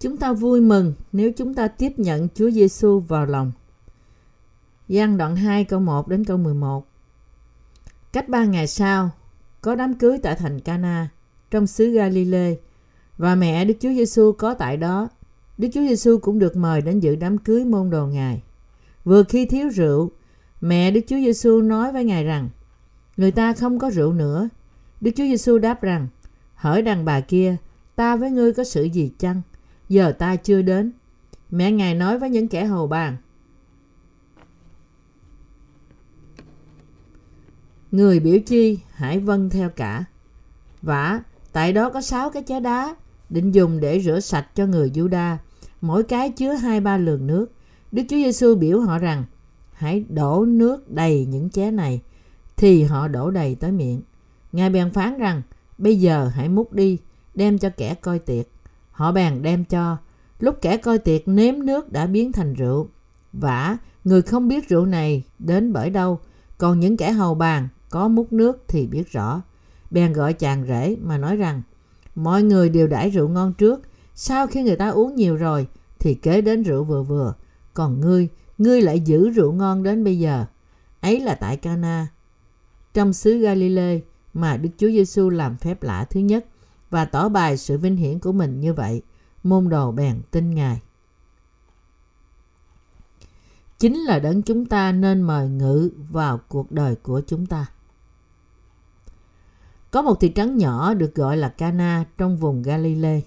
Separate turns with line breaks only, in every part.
Chúng ta vui mừng nếu chúng ta tiếp nhận Chúa Giêsu vào lòng. Giăng đoạn 2 câu 1 đến câu 11 Cách ba ngày sau, có đám cưới tại thành Cana trong xứ Galilee và mẹ Đức Chúa Giêsu có tại đó. Đức Chúa Giêsu cũng được mời đến dự đám cưới môn đồ Ngài. Vừa khi thiếu rượu, mẹ Đức Chúa Giêsu nói với Ngài rằng: Người ta không có rượu nữa. Đức Chúa Giêsu đáp rằng: hỡi đàn bà kia, ta với ngươi có sự gì chăng? Giờ ta chưa đến. Mẹ Ngài nói với những kẻ hầu bàn. Người biểu chi hãy vâng theo cả. Vả, tại đó có sáu cái chén đá, định dùng để rửa sạch cho người Juda, mỗi cái chứa hai ba lường nước. Đức Chúa Giêsu biểu họ rằng, hãy đổ nước đầy những chén này, thì họ đổ đầy tới miệng. Ngài bèn phán rằng, bây giờ hãy múc đi, đem cho kẻ coi tiệc. Họ bèn đem cho, lúc kẻ coi tiệc nếm nước đã biến thành rượu. Vả, người không biết rượu này đến bởi đâu, còn những kẻ hầu bàn có múc nước thì biết rõ. Bèn gọi chàng rể mà nói rằng, mọi người đều đãi rượu ngon trước, sau khi người ta uống nhiều rồi thì kế đến rượu vừa vừa. Còn ngươi, ngươi lại giữ rượu ngon đến bây giờ. Ấy là tại Cana, trong xứ Galilee mà Đức Chúa Giêsu làm phép lạ thứ nhất và tỏ bài sự vinh hiển của mình như vậy. Môn đồ bèn tin Ngài. Chính là đấng chúng ta nên mời ngự vào cuộc đời của chúng ta. Có một thị trấn nhỏ được gọi là Cana trong vùng Galilee.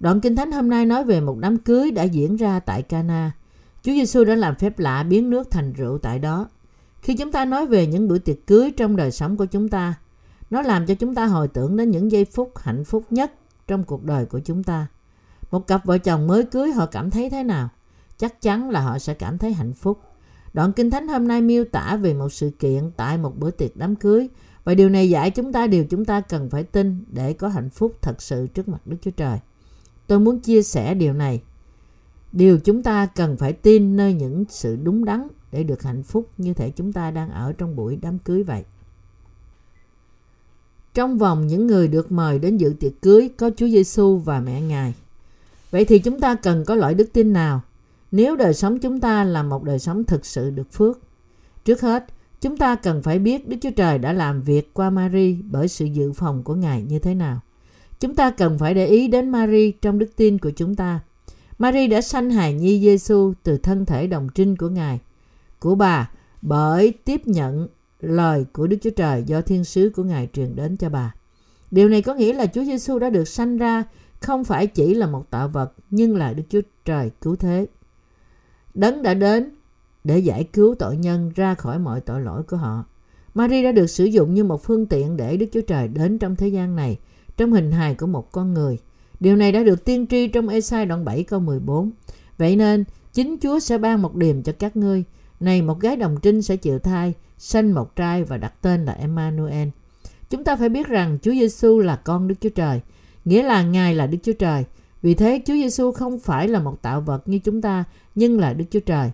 Đoạn Kinh Thánh hôm nay nói về một đám cưới đã diễn ra tại Cana. Chúa Giêsu đã làm phép lạ biến nước thành rượu tại đó. Khi chúng ta nói về những bữa tiệc cưới trong đời sống của chúng ta, nó làm cho chúng ta hồi tưởng đến những giây phút hạnh phúc nhất trong cuộc đời của chúng ta. Một cặp vợ chồng mới cưới họ cảm thấy thế nào? Chắc chắn là họ sẽ cảm thấy hạnh phúc. Đoạn Kinh Thánh hôm nay miêu tả về một sự kiện tại một bữa tiệc đám cưới và điều này dạy chúng ta điều chúng ta cần phải tin để có hạnh phúc thật sự trước mặt Đức Chúa Trời. Tôi muốn chia sẻ điều này. Điều chúng ta cần phải tin nơi những sự đúng đắn để được hạnh phúc như thể chúng ta đang ở trong buổi đám cưới vậy. Trong vòng những người được mời đến dự tiệc cưới có Chúa Giêsu và mẹ Ngài. Vậy thì chúng ta cần có loại đức tin nào nếu đời sống chúng ta là một đời sống thực sự được phước? Trước hết, chúng ta cần phải biết Đức Chúa Trời đã làm việc qua Mary bởi sự dự phòng của Ngài như thế nào. Chúng ta cần phải để ý đến Mary trong đức tin của chúng ta. Mary đã sanh hài nhi Giêsu từ thân thể đồng trinh của Ngài, của bà bởi tiếp nhận lời của Đức Chúa Trời do thiên sứ của Ngài truyền đến cho bà. Điều này có nghĩa là Chúa Giêsu đã được sanh ra không phải chỉ là một tạo vật nhưng là Đức Chúa Trời cứu thế. Đấng đã đến để giải cứu tội nhân ra khỏi mọi tội lỗi của họ. Mary đã được sử dụng như một phương tiện để Đức Chúa Trời đến trong thế gian này trong hình hài của một con người. Điều này đã được tiên tri trong Esai đoạn 7 câu 14. Vậy nên, chính Chúa sẽ ban một điềm cho các ngươi. Này một gái đồng trinh sẽ chịu thai, sanh một trai và đặt tên là Emmanuel. Chúng ta phải biết rằng Chúa Giêsu là con Đức Chúa Trời, nghĩa là Ngài là Đức Chúa Trời. Vì thế Chúa Giêsu không phải là một tạo vật như chúng ta, nhưng là Đức Chúa Trời.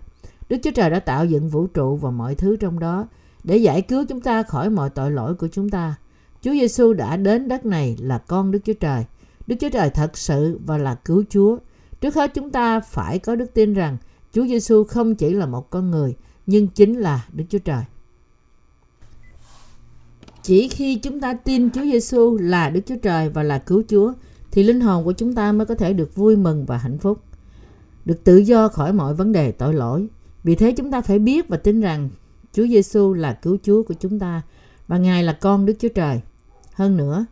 Đức Chúa Trời đã tạo dựng vũ trụ và mọi thứ trong đó để giải cứu chúng ta khỏi mọi tội lỗi của chúng ta. Chúa Giêsu đã đến đất này là con Đức Chúa Trời. Đức Chúa Trời thật sự và là cứu Chúa. Trước hết chúng ta phải có đức tin rằng Chúa Giêsu không chỉ là một con người, nhưng chính là Đức Chúa Trời. Chỉ khi chúng ta tin Chúa Giêsu là Đức Chúa Trời và là cứu Chúa, thì linh hồn của chúng ta mới có thể được vui mừng và hạnh phúc, được tự do khỏi mọi vấn đề tội lỗi. Vì thế chúng ta phải biết và tin rằng Chúa Giêsu là cứu Chúa của chúng ta và Ngài là con Đức Chúa Trời. Hơn nữa,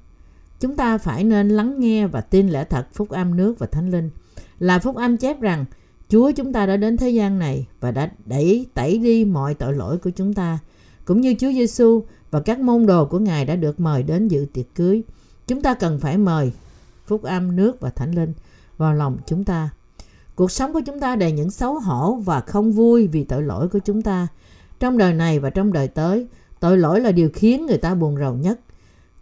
chúng ta phải nên lắng nghe và tin lẽ thật phúc âm nước và thánh linh. Là phúc âm chép rằng Chúa chúng ta đã đến thế gian này và đã đẩy tẩy đi mọi tội lỗi của chúng ta, cũng như Chúa Giêsu và các môn đồ của Ngài đã được mời đến dự tiệc cưới. Chúng ta cần phải mời phúc âm nước và thánh linh vào lòng chúng ta. Cuộc sống của chúng ta đầy những xấu hổ và không vui vì tội lỗi của chúng ta. Trong đời này và trong đời tới, tội lỗi là điều khiến người ta buồn rầu nhất.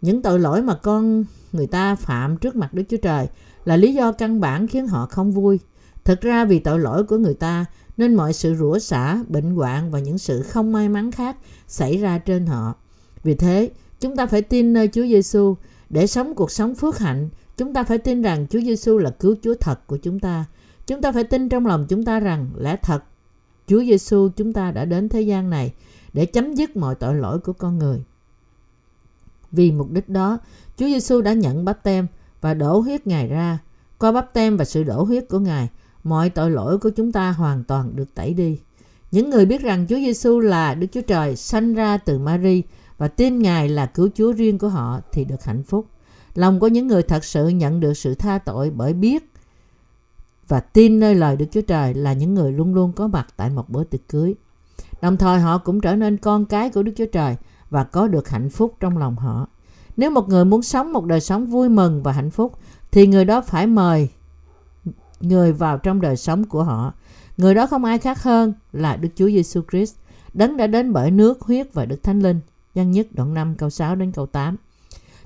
Những tội lỗi mà con người ta phạm trước mặt Đức Chúa Trời là lý do căn bản khiến họ không vui. Thực ra vì tội lỗi của người ta nên mọi sự rủa xả, bệnh hoạn và những sự không may mắn khác xảy ra trên họ. Vì thế, chúng ta phải tin nơi Chúa Giêsu để sống cuộc sống phước hạnh Chúng ta phải tin rằng Chúa Giêsu là cứu Chúa thật của chúng ta. Chúng ta phải tin trong lòng chúng ta rằng lẽ thật Chúa Giêsu chúng ta đã đến thế gian này để chấm dứt mọi tội lỗi của con người. Vì mục đích đó, Chúa Giêsu đã nhận bắp tem và đổ huyết Ngài ra. Qua bắp tem và sự đổ huyết của Ngài, mọi tội lỗi của chúng ta hoàn toàn được tẩy đi. Những người biết rằng Chúa Giêsu là Đức Chúa Trời sanh ra từ Mary và tin Ngài là cứu Chúa riêng của họ thì được hạnh phúc. Lòng của những người thật sự nhận được sự tha tội bởi biết và tin nơi lời Đức Chúa Trời là những người luôn luôn có mặt tại một bữa tiệc cưới. Đồng thời họ cũng trở nên con cái của Đức Chúa Trời và có được hạnh phúc trong lòng họ. Nếu một người muốn sống một đời sống vui mừng và hạnh phúc thì người đó phải mời người vào trong đời sống của họ. Người đó không ai khác hơn là Đức Chúa Giêsu Christ, đấng đã đến bởi nước, huyết và Đức Thánh Linh. Nhân nhất đoạn 5 câu 6 đến câu 8.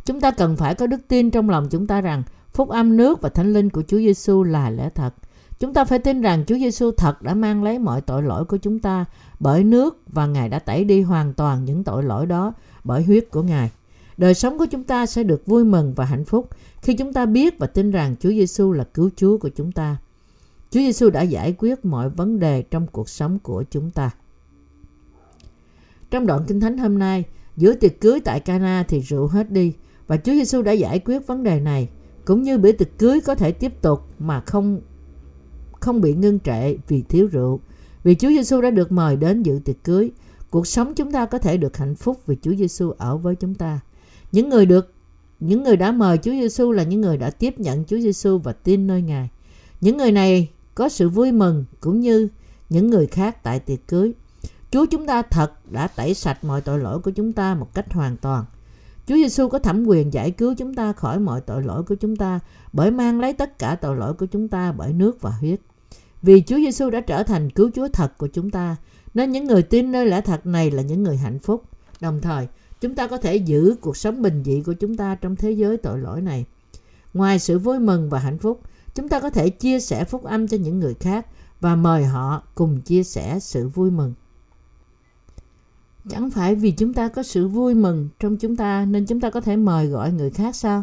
Chúng ta cần phải có đức tin trong lòng chúng ta rằng phúc âm nước và thánh linh của Chúa Giêsu là lẽ thật. Chúng ta phải tin rằng Chúa Giêsu thật đã mang lấy mọi tội lỗi của chúng ta bởi nước và Ngài đã tẩy đi hoàn toàn những tội lỗi đó bởi huyết của Ngài. Đời sống của chúng ta sẽ được vui mừng và hạnh phúc khi chúng ta biết và tin rằng Chúa Giêsu là cứu Chúa của chúng ta. Chúa Giêsu đã giải quyết mọi vấn đề trong cuộc sống của chúng ta. Trong đoạn Kinh Thánh hôm nay, giữa tiệc cưới tại Cana thì rượu hết đi và Chúa Giêsu đã giải quyết vấn đề này, cũng như bữa tiệc cưới có thể tiếp tục mà không không bị ngưng trệ vì thiếu rượu. Vì Chúa Giêsu đã được mời đến dự tiệc cưới, cuộc sống chúng ta có thể được hạnh phúc vì Chúa Giêsu ở với chúng ta. Những người được những người đã mời Chúa Giêsu là những người đã tiếp nhận Chúa Giêsu và tin nơi Ngài. Những người này có sự vui mừng cũng như những người khác tại tiệc cưới. Chúa chúng ta thật đã tẩy sạch mọi tội lỗi của chúng ta một cách hoàn toàn. Chúa Giêsu có thẩm quyền giải cứu chúng ta khỏi mọi tội lỗi của chúng ta bởi mang lấy tất cả tội lỗi của chúng ta bởi nước và huyết. Vì Chúa Giêsu đã trở thành cứu Chúa thật của chúng ta, nên những người tin nơi lẽ thật này là những người hạnh phúc. Đồng thời, chúng ta có thể giữ cuộc sống bình dị của chúng ta trong thế giới tội lỗi này. Ngoài sự vui mừng và hạnh phúc, chúng ta có thể chia sẻ phúc âm cho những người khác và mời họ cùng chia sẻ sự vui mừng. Chẳng phải vì chúng ta có sự vui mừng trong chúng ta nên chúng ta có thể mời gọi người khác sao?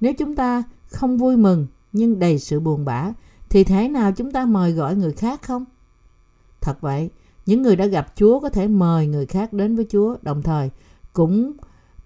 Nếu chúng ta không vui mừng nhưng đầy sự buồn bã thì thế nào chúng ta mời gọi người khác không? Thật vậy, những người đã gặp Chúa có thể mời người khác đến với Chúa, đồng thời cũng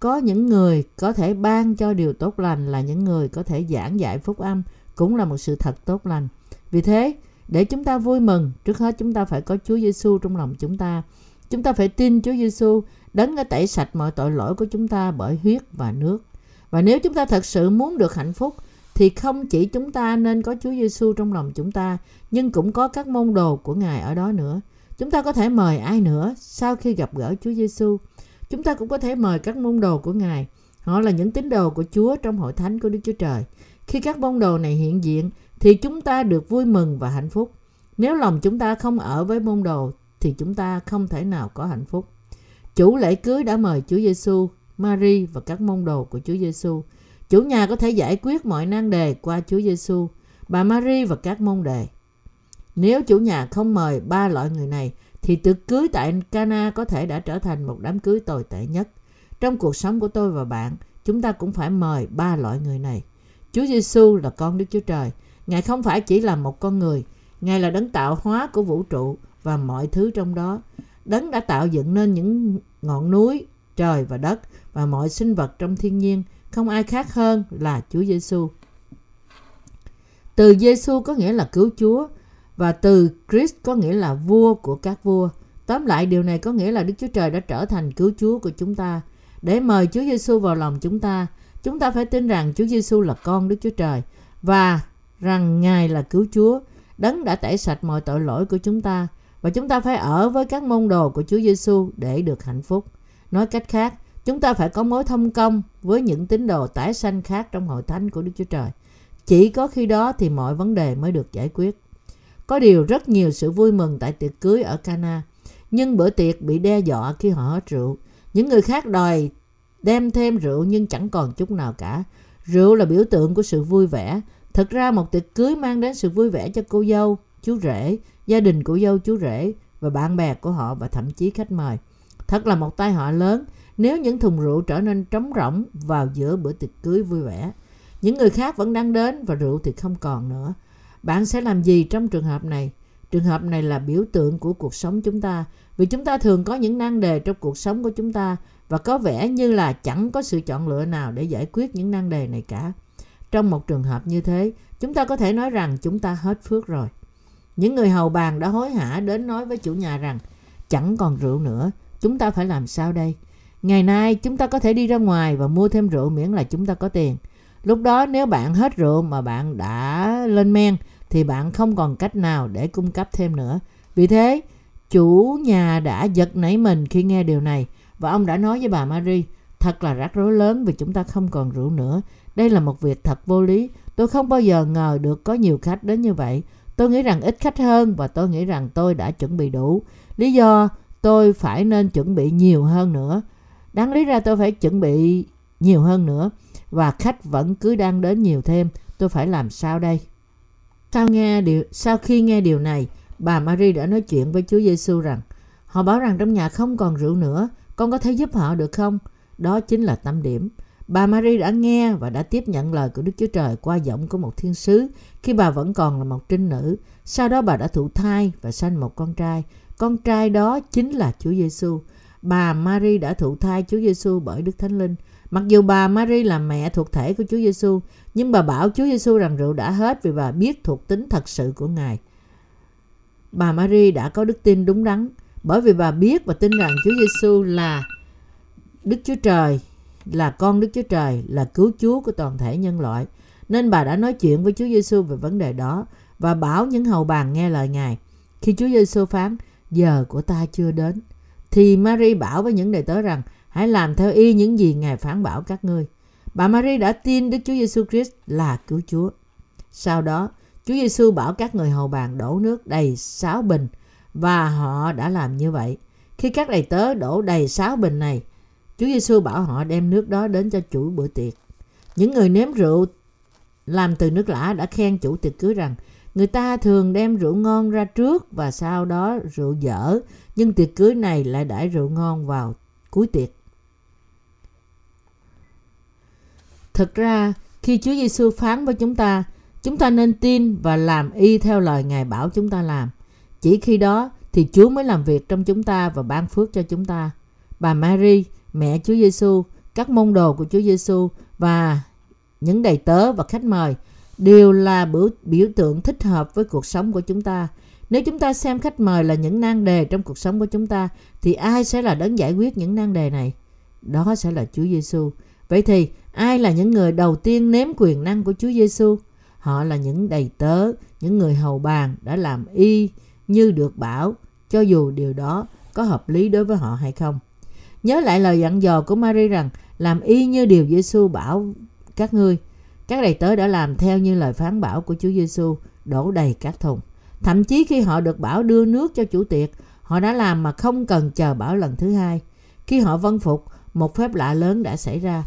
có những người có thể ban cho điều tốt lành là những người có thể giảng dạy phúc âm cũng là một sự thật tốt lành. Vì thế, để chúng ta vui mừng, trước hết chúng ta phải có Chúa Giêsu trong lòng chúng ta. Chúng ta phải tin Chúa Giêsu đấng đã tẩy sạch mọi tội lỗi của chúng ta bởi huyết và nước. Và nếu chúng ta thật sự muốn được hạnh phúc thì không chỉ chúng ta nên có Chúa Giêsu trong lòng chúng ta, nhưng cũng có các môn đồ của Ngài ở đó nữa. Chúng ta có thể mời ai nữa sau khi gặp gỡ Chúa Giêsu. Chúng ta cũng có thể mời các môn đồ của Ngài. Họ là những tín đồ của Chúa trong hội thánh của Đức Chúa Trời. Khi các môn đồ này hiện diện thì chúng ta được vui mừng và hạnh phúc. Nếu lòng chúng ta không ở với môn đồ thì chúng ta không thể nào có hạnh phúc. Chủ lễ cưới đã mời Chúa Giêsu, Mary và các môn đồ của Chúa Giêsu. Chủ nhà có thể giải quyết mọi nan đề qua Chúa Giêsu, bà Mary và các môn đề. Nếu chủ nhà không mời ba loại người này thì tiệc cưới tại Cana có thể đã trở thành một đám cưới tồi tệ nhất. Trong cuộc sống của tôi và bạn, chúng ta cũng phải mời ba loại người này. Chúa Giêsu là con Đức Chúa Trời. Ngài không phải chỉ là một con người, Ngài là đấng tạo hóa của vũ trụ và mọi thứ trong đó. Đấng đã tạo dựng nên những ngọn núi, trời và đất và mọi sinh vật trong thiên nhiên, không ai khác hơn là Chúa Giêsu. Từ Giêsu có nghĩa là cứu Chúa và từ Christ có nghĩa là vua của các vua. Tóm lại điều này có nghĩa là Đức Chúa Trời đã trở thành cứu Chúa của chúng ta. Để mời Chúa Giêsu vào lòng chúng ta, chúng ta phải tin rằng Chúa Giêsu là con Đức Chúa Trời và rằng Ngài là cứu Chúa, đấng đã tẩy sạch mọi tội lỗi của chúng ta và chúng ta phải ở với các môn đồ của Chúa Giêsu để được hạnh phúc. Nói cách khác, chúng ta phải có mối thông công với những tín đồ tái sanh khác trong hội thánh của Đức Chúa Trời. Chỉ có khi đó thì mọi vấn đề mới được giải quyết. Có điều rất nhiều sự vui mừng tại tiệc cưới ở Cana, nhưng bữa tiệc bị đe dọa khi họ hết rượu. Những người khác đòi đem thêm rượu nhưng chẳng còn chút nào cả. Rượu là biểu tượng của sự vui vẻ. Thực ra một tiệc cưới mang đến sự vui vẻ cho cô dâu, chú rể, gia đình của dâu chú rể và bạn bè của họ và thậm chí khách mời. Thật là một tai họa lớn nếu những thùng rượu trở nên trống rỗng vào giữa bữa tiệc cưới vui vẻ. Những người khác vẫn đang đến và rượu thì không còn nữa. Bạn sẽ làm gì trong trường hợp này? Trường hợp này là biểu tượng của cuộc sống chúng ta. Vì chúng ta thường có những nan đề trong cuộc sống của chúng ta và có vẻ như là chẳng có sự chọn lựa nào để giải quyết những nan đề này cả. Trong một trường hợp như thế, chúng ta có thể nói rằng chúng ta hết phước rồi. Những người hầu bàn đã hối hả đến nói với chủ nhà rằng chẳng còn rượu nữa, chúng ta phải làm sao đây? Ngày nay chúng ta có thể đi ra ngoài và mua thêm rượu miễn là chúng ta có tiền. Lúc đó nếu bạn hết rượu mà bạn đã lên men thì bạn không còn cách nào để cung cấp thêm nữa. Vì thế, chủ nhà đã giật nảy mình khi nghe điều này và ông đã nói với bà Marie, thật là rắc rối lớn vì chúng ta không còn rượu nữa. Đây là một việc thật vô lý. Tôi không bao giờ ngờ được có nhiều khách đến như vậy. Tôi nghĩ rằng ít khách hơn và tôi nghĩ rằng tôi đã chuẩn bị đủ. Lý do tôi phải nên chuẩn bị nhiều hơn nữa. Đáng lý ra tôi phải chuẩn bị nhiều hơn nữa và khách vẫn cứ đang đến nhiều thêm. Tôi phải làm sao đây? Sau, nghe điều, sau khi nghe điều này, bà Marie đã nói chuyện với Chúa Giêsu rằng họ bảo rằng trong nhà không còn rượu nữa, con có thể giúp họ được không? Đó chính là tâm điểm. Bà Marie đã nghe và đã tiếp nhận lời của Đức Chúa Trời qua giọng của một thiên sứ khi bà vẫn còn là một trinh nữ. Sau đó bà đã thụ thai và sanh một con trai. Con trai đó chính là Chúa Giêsu. Bà Marie đã thụ thai Chúa Giêsu bởi Đức Thánh Linh. Mặc dù bà Mary là mẹ thuộc thể của Chúa Giêsu, nhưng bà bảo Chúa Giêsu rằng rượu đã hết vì bà biết thuộc tính thật sự của Ngài. Bà Mary đã có đức tin đúng đắn bởi vì bà biết và tin rằng Chúa Giêsu là Đức Chúa Trời, là con Đức Chúa Trời, là cứu Chúa của toàn thể nhân loại. Nên bà đã nói chuyện với Chúa Giêsu về vấn đề đó và bảo những hầu bàn nghe lời Ngài. Khi Chúa Giêsu phán, giờ của ta chưa đến, thì Mary bảo với những đệ tớ rằng hãy làm theo y những gì Ngài phán bảo các ngươi. Bà Marie đã tin Đức Chúa Giêsu Christ là cứu Chúa. Sau đó, Chúa Giêsu bảo các người hầu bàn đổ nước đầy sáu bình và họ đã làm như vậy. Khi các đầy tớ đổ đầy sáu bình này, Chúa Giêsu bảo họ đem nước đó đến cho chủ bữa tiệc. Những người nếm rượu làm từ nước lã đã khen chủ tiệc cưới rằng người ta thường đem rượu ngon ra trước và sau đó rượu dở, nhưng tiệc cưới này lại đãi rượu ngon vào cuối tiệc. Thực ra, khi Chúa Giêsu phán với chúng ta, chúng ta nên tin và làm y theo lời Ngài bảo chúng ta làm. Chỉ khi đó thì Chúa mới làm việc trong chúng ta và ban phước cho chúng ta. Bà Mary, mẹ Chúa Giêsu, các môn đồ của Chúa Giêsu và những đầy tớ và khách mời đều là biểu, biểu tượng thích hợp với cuộc sống của chúng ta. Nếu chúng ta xem khách mời là những nan đề trong cuộc sống của chúng ta thì ai sẽ là đấng giải quyết những nan đề này? Đó sẽ là Chúa Giêsu. Vậy thì ai là những người đầu tiên nếm quyền năng của Chúa Giêsu? Họ là những đầy tớ, những người hầu bàn đã làm y như được bảo, cho dù điều đó có hợp lý đối với họ hay không. Nhớ lại lời dặn dò của Mary rằng làm y như điều Giêsu bảo các ngươi. Các đầy tớ đã làm theo như lời phán bảo của Chúa Giêsu, đổ đầy các thùng. Thậm chí khi họ được bảo đưa nước cho chủ tiệc, họ đã làm mà không cần chờ bảo lần thứ hai. Khi họ vân phục, một phép lạ lớn đã xảy ra.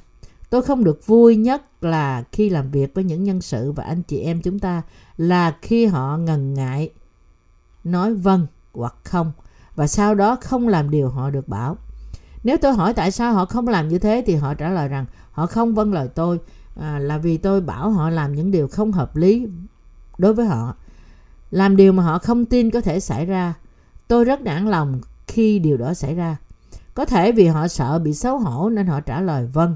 Tôi không được vui nhất là khi làm việc với những nhân sự và anh chị em chúng ta là khi họ ngần ngại nói vâng hoặc không và sau đó không làm điều họ được bảo. Nếu tôi hỏi tại sao họ không làm như thế thì họ trả lời rằng họ không vâng lời tôi à, là vì tôi bảo họ làm những điều không hợp lý đối với họ. Làm điều mà họ không tin có thể xảy ra. Tôi rất nản lòng khi điều đó xảy ra. Có thể vì họ sợ bị xấu hổ nên họ trả lời vâng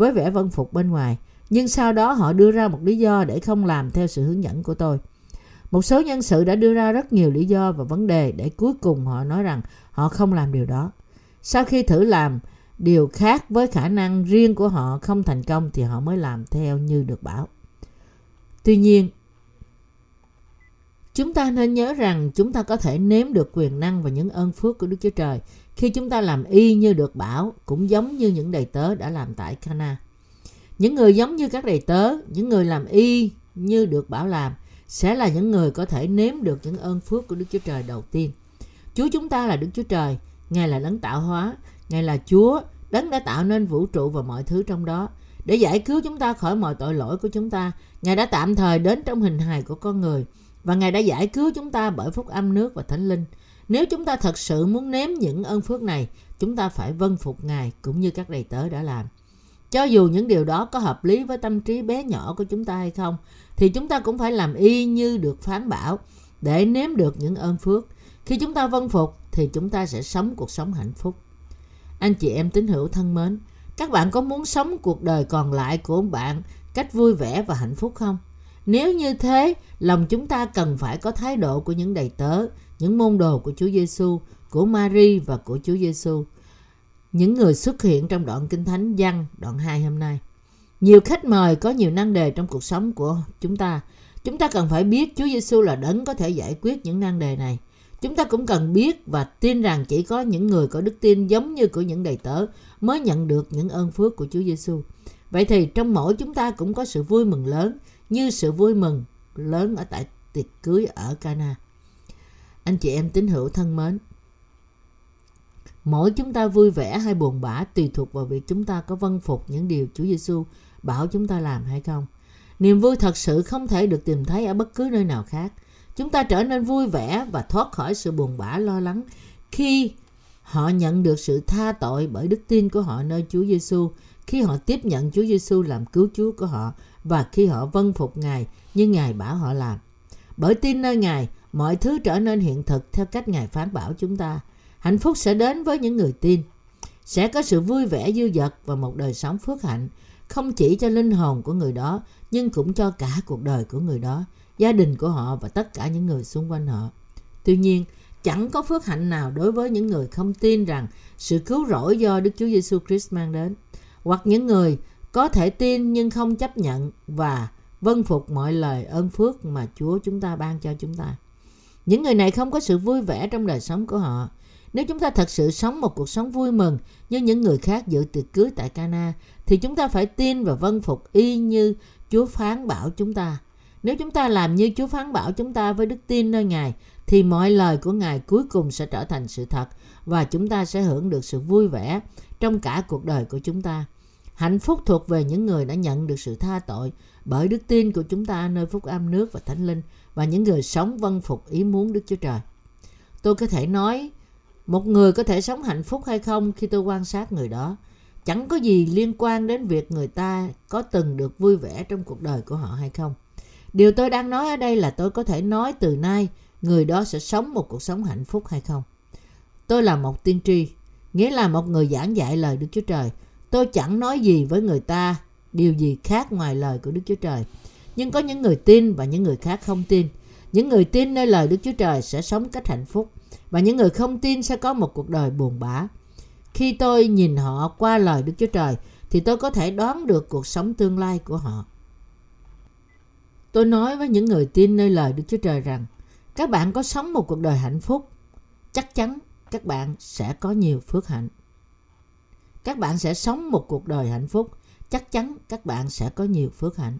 với vẻ vân phục bên ngoài. Nhưng sau đó họ đưa ra một lý do để không làm theo sự hướng dẫn của tôi. Một số nhân sự đã đưa ra rất nhiều lý do và vấn đề để cuối cùng họ nói rằng họ không làm điều đó. Sau khi thử làm điều khác với khả năng riêng của họ không thành công thì họ mới làm theo như được bảo. Tuy nhiên, chúng ta nên nhớ rằng chúng ta có thể nếm được quyền năng và những ơn phước của Đức Chúa Trời khi chúng ta làm y như được bảo cũng giống như những đầy tớ đã làm tại Cana. Những người giống như các đầy tớ, những người làm y như được bảo làm sẽ là những người có thể nếm được những ơn phước của Đức Chúa Trời đầu tiên. Chúa chúng ta là Đức Chúa Trời, Ngài là đấng tạo hóa, Ngài là Chúa, đấng đã tạo nên vũ trụ và mọi thứ trong đó. Để giải cứu chúng ta khỏi mọi tội lỗi của chúng ta, Ngài đã tạm thời đến trong hình hài của con người và Ngài đã giải cứu chúng ta bởi phúc âm nước và thánh linh. Nếu chúng ta thật sự muốn nếm những ơn phước này, chúng ta phải vâng phục Ngài cũng như các đầy tớ đã làm. Cho dù những điều đó có hợp lý với tâm trí bé nhỏ của chúng ta hay không, thì chúng ta cũng phải làm y như được phán bảo để nếm được những ơn phước. Khi chúng ta vâng phục thì chúng ta sẽ sống cuộc sống hạnh phúc. Anh chị em tín hữu thân mến, các bạn có muốn sống cuộc đời còn lại của bạn cách vui vẻ và hạnh phúc không? Nếu như thế, lòng chúng ta cần phải có thái độ của những đầy tớ, những môn đồ của Chúa Giêsu, của Mary và của Chúa Giêsu. Những người xuất hiện trong đoạn Kinh Thánh văn đoạn 2 hôm nay. Nhiều khách mời có nhiều năng đề trong cuộc sống của chúng ta. Chúng ta cần phải biết Chúa Giêsu là đấng có thể giải quyết những năng đề này. Chúng ta cũng cần biết và tin rằng chỉ có những người có đức tin giống như của những đầy tớ mới nhận được những ơn phước của Chúa Giêsu. Vậy thì trong mỗi chúng ta cũng có sự vui mừng lớn như sự vui mừng lớn ở tại tiệc cưới ở Cana. Anh chị em tín hữu thân mến, mỗi chúng ta vui vẻ hay buồn bã tùy thuộc vào việc chúng ta có vâng phục những điều Chúa Giêsu bảo chúng ta làm hay không. Niềm vui thật sự không thể được tìm thấy ở bất cứ nơi nào khác. Chúng ta trở nên vui vẻ và thoát khỏi sự buồn bã lo lắng khi họ nhận được sự tha tội bởi đức tin của họ nơi Chúa Giêsu, khi họ tiếp nhận Chúa Giêsu làm cứu Chúa của họ và khi họ vâng phục Ngài như Ngài bảo họ làm. Bởi tin nơi Ngài, mọi thứ trở nên hiện thực theo cách Ngài phán bảo chúng ta. Hạnh phúc sẽ đến với những người tin. Sẽ có sự vui vẻ dư dật và một đời sống phước hạnh, không chỉ cho linh hồn của người đó, nhưng cũng cho cả cuộc đời của người đó, gia đình của họ và tất cả những người xung quanh họ. Tuy nhiên, chẳng có phước hạnh nào đối với những người không tin rằng sự cứu rỗi do Đức Chúa Giêsu Christ mang đến, hoặc những người có thể tin nhưng không chấp nhận và vâng phục mọi lời ơn phước mà Chúa chúng ta ban cho chúng ta. Những người này không có sự vui vẻ trong đời sống của họ. Nếu chúng ta thật sự sống một cuộc sống vui mừng như những người khác dự tiệc cưới tại Cana, thì chúng ta phải tin và vâng phục y như Chúa phán bảo chúng ta. Nếu chúng ta làm như Chúa phán bảo chúng ta với đức tin nơi Ngài, thì mọi lời của Ngài cuối cùng sẽ trở thành sự thật và chúng ta sẽ hưởng được sự vui vẻ trong cả cuộc đời của chúng ta. Hạnh phúc thuộc về những người đã nhận được sự tha tội bởi đức tin của chúng ta nơi phúc âm nước và thánh linh và những người sống vâng phục ý muốn Đức Chúa Trời. Tôi có thể nói một người có thể sống hạnh phúc hay không khi tôi quan sát người đó. Chẳng có gì liên quan đến việc người ta có từng được vui vẻ trong cuộc đời của họ hay không. Điều tôi đang nói ở đây là tôi có thể nói từ nay người đó sẽ sống một cuộc sống hạnh phúc hay không. Tôi là một tiên tri, nghĩa là một người giảng dạy lời Đức Chúa Trời Tôi chẳng nói gì với người ta điều gì khác ngoài lời của Đức Chúa Trời. Nhưng có những người tin và những người khác không tin. Những người tin nơi lời Đức Chúa Trời sẽ sống cách hạnh phúc và những người không tin sẽ có một cuộc đời buồn bã. Khi tôi nhìn họ qua lời Đức Chúa Trời thì tôi có thể đoán được cuộc sống tương lai của họ. Tôi nói với những người tin nơi lời Đức Chúa Trời rằng các bạn có sống một cuộc đời hạnh phúc, chắc chắn các bạn sẽ có nhiều phước hạnh các bạn sẽ sống một cuộc đời hạnh phúc chắc chắn các bạn sẽ có nhiều phước hạnh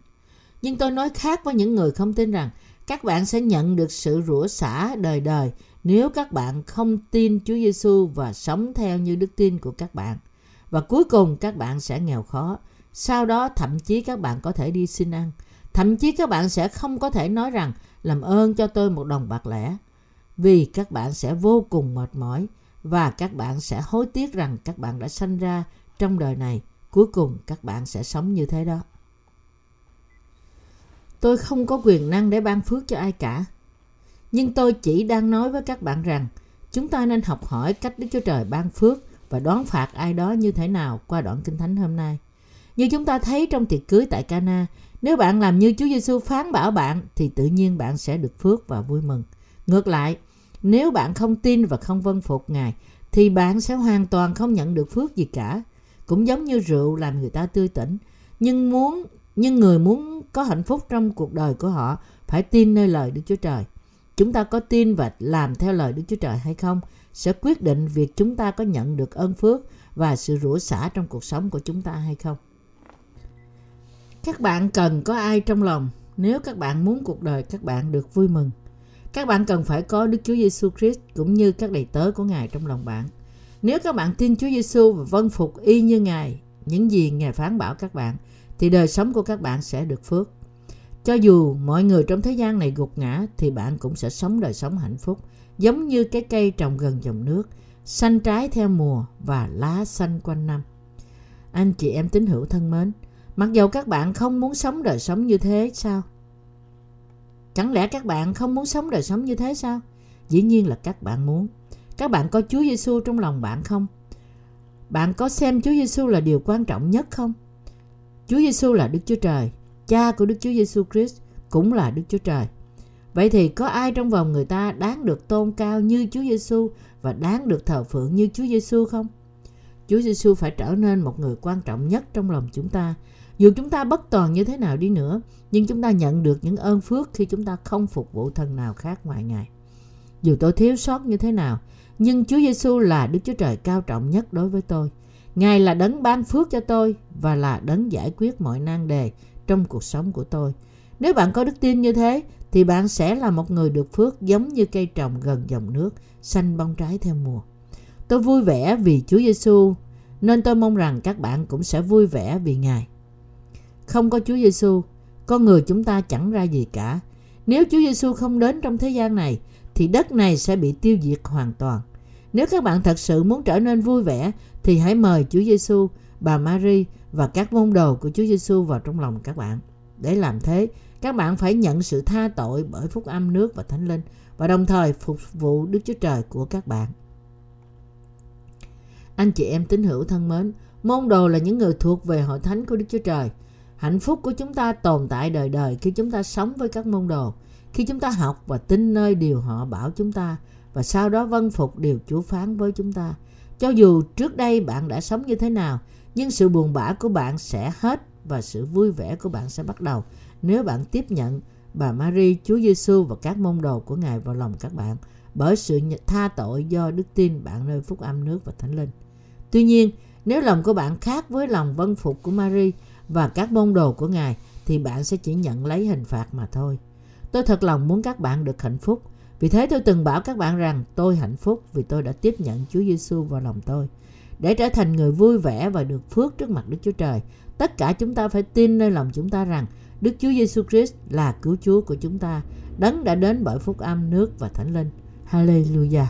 nhưng tôi nói khác với những người không tin rằng các bạn sẽ nhận được sự rủa xả đời đời nếu các bạn không tin Chúa Giêsu và sống theo như đức tin của các bạn. Và cuối cùng, các bạn sẽ nghèo khó. Sau đó, thậm chí các bạn có thể đi xin ăn. Thậm chí các bạn sẽ không có thể nói rằng, làm ơn cho tôi một đồng bạc lẻ. Vì các bạn sẽ vô cùng mệt mỏi và các bạn sẽ hối tiếc rằng các bạn đã sanh ra trong đời này cuối cùng, các bạn sẽ sống như thế đó tôi không có quyền năng để ban phước cho ai cả nhưng tôi chỉ đang nói với các bạn rằng chúng ta nên học hỏi cách đức chúa trời ban phước và đoán phạt ai đó như thế nào qua đoạn kinh thánh hôm nay như chúng ta thấy trong tiệc cưới tại Cana, nếu bạn làm như Chúa Giêsu phán bảo bạn thì tự nhiên bạn sẽ được phước và vui mừng. Ngược lại, nếu bạn không tin và không vâng phục Ngài, thì bạn sẽ hoàn toàn không nhận được phước gì cả. Cũng giống như rượu làm người ta tươi tỉnh. Nhưng muốn nhưng người muốn có hạnh phúc trong cuộc đời của họ phải tin nơi lời Đức Chúa Trời. Chúng ta có tin và làm theo lời Đức Chúa Trời hay không sẽ quyết định việc chúng ta có nhận được ơn phước và sự rủa xả trong cuộc sống của chúng ta hay không. Các bạn cần có ai trong lòng nếu các bạn muốn cuộc đời các bạn được vui mừng các bạn cần phải có Đức Chúa Giêsu Christ cũng như các đầy tớ của Ngài trong lòng bạn. Nếu các bạn tin Chúa Giêsu và vâng phục y như Ngài, những gì Ngài phán bảo các bạn, thì đời sống của các bạn sẽ được phước. Cho dù mọi người trong thế gian này gục ngã thì bạn cũng sẽ sống đời sống hạnh phúc, giống như cái cây trồng gần dòng nước, xanh trái theo mùa và lá xanh quanh năm. Anh chị em tín hữu thân mến, mặc dầu các bạn không muốn sống đời sống như thế sao? Chẳng lẽ các bạn không muốn sống đời sống như thế sao? Dĩ nhiên là các bạn muốn. Các bạn có Chúa Giêsu trong lòng bạn không? Bạn có xem Chúa Giêsu là điều quan trọng nhất không? Chúa Giêsu là Đức Chúa Trời, cha của Đức Chúa Giêsu Christ cũng là Đức Chúa Trời. Vậy thì có ai trong vòng người ta đáng được tôn cao như Chúa Giêsu và đáng được thờ phượng như Chúa Giêsu không? Chúa Giêsu phải trở nên một người quan trọng nhất trong lòng chúng ta. Dù chúng ta bất toàn như thế nào đi nữa, nhưng chúng ta nhận được những ơn phước khi chúng ta không phục vụ thần nào khác ngoài Ngài. Dù tôi thiếu sót như thế nào, nhưng Chúa Giêsu là Đức Chúa Trời cao trọng nhất đối với tôi. Ngài là đấng ban phước cho tôi và là đấng giải quyết mọi nan đề trong cuộc sống của tôi. Nếu bạn có đức tin như thế thì bạn sẽ là một người được phước giống như cây trồng gần dòng nước, xanh bông trái theo mùa. Tôi vui vẻ vì Chúa Giêsu nên tôi mong rằng các bạn cũng sẽ vui vẻ vì Ngài. Không có Chúa Giêsu, con người chúng ta chẳng ra gì cả. Nếu Chúa Giêsu không đến trong thế gian này thì đất này sẽ bị tiêu diệt hoàn toàn. Nếu các bạn thật sự muốn trở nên vui vẻ thì hãy mời Chúa Giêsu, bà Mary và các môn đồ của Chúa Giêsu vào trong lòng các bạn. Để làm thế, các bạn phải nhận sự tha tội bởi phúc âm nước và thánh linh và đồng thời phục vụ Đức Chúa Trời của các bạn. Anh chị em tín hữu thân mến, môn đồ là những người thuộc về hội thánh của Đức Chúa Trời. Hạnh phúc của chúng ta tồn tại đời đời khi chúng ta sống với các môn đồ, khi chúng ta học và tin nơi điều họ bảo chúng ta và sau đó vân phục điều Chúa phán với chúng ta. Cho dù trước đây bạn đã sống như thế nào, nhưng sự buồn bã của bạn sẽ hết và sự vui vẻ của bạn sẽ bắt đầu nếu bạn tiếp nhận bà Marie, Chúa Giêsu và các môn đồ của Ngài vào lòng các bạn bởi sự tha tội do đức tin bạn nơi phúc âm nước và thánh linh. Tuy nhiên, nếu lòng của bạn khác với lòng vân phục của Marie và các môn đồ của Ngài thì bạn sẽ chỉ nhận lấy hình phạt mà thôi. Tôi thật lòng muốn các bạn được hạnh phúc. Vì thế tôi từng bảo các bạn rằng tôi hạnh phúc vì tôi đã tiếp nhận Chúa Giêsu vào lòng tôi. Để trở thành người vui vẻ và được phước trước mặt Đức Chúa Trời, tất cả chúng ta phải tin nơi lòng chúng ta rằng Đức Chúa Giêsu Christ là cứu Chúa của chúng ta, đấng đã đến bởi phúc âm nước và thánh linh. Hallelujah.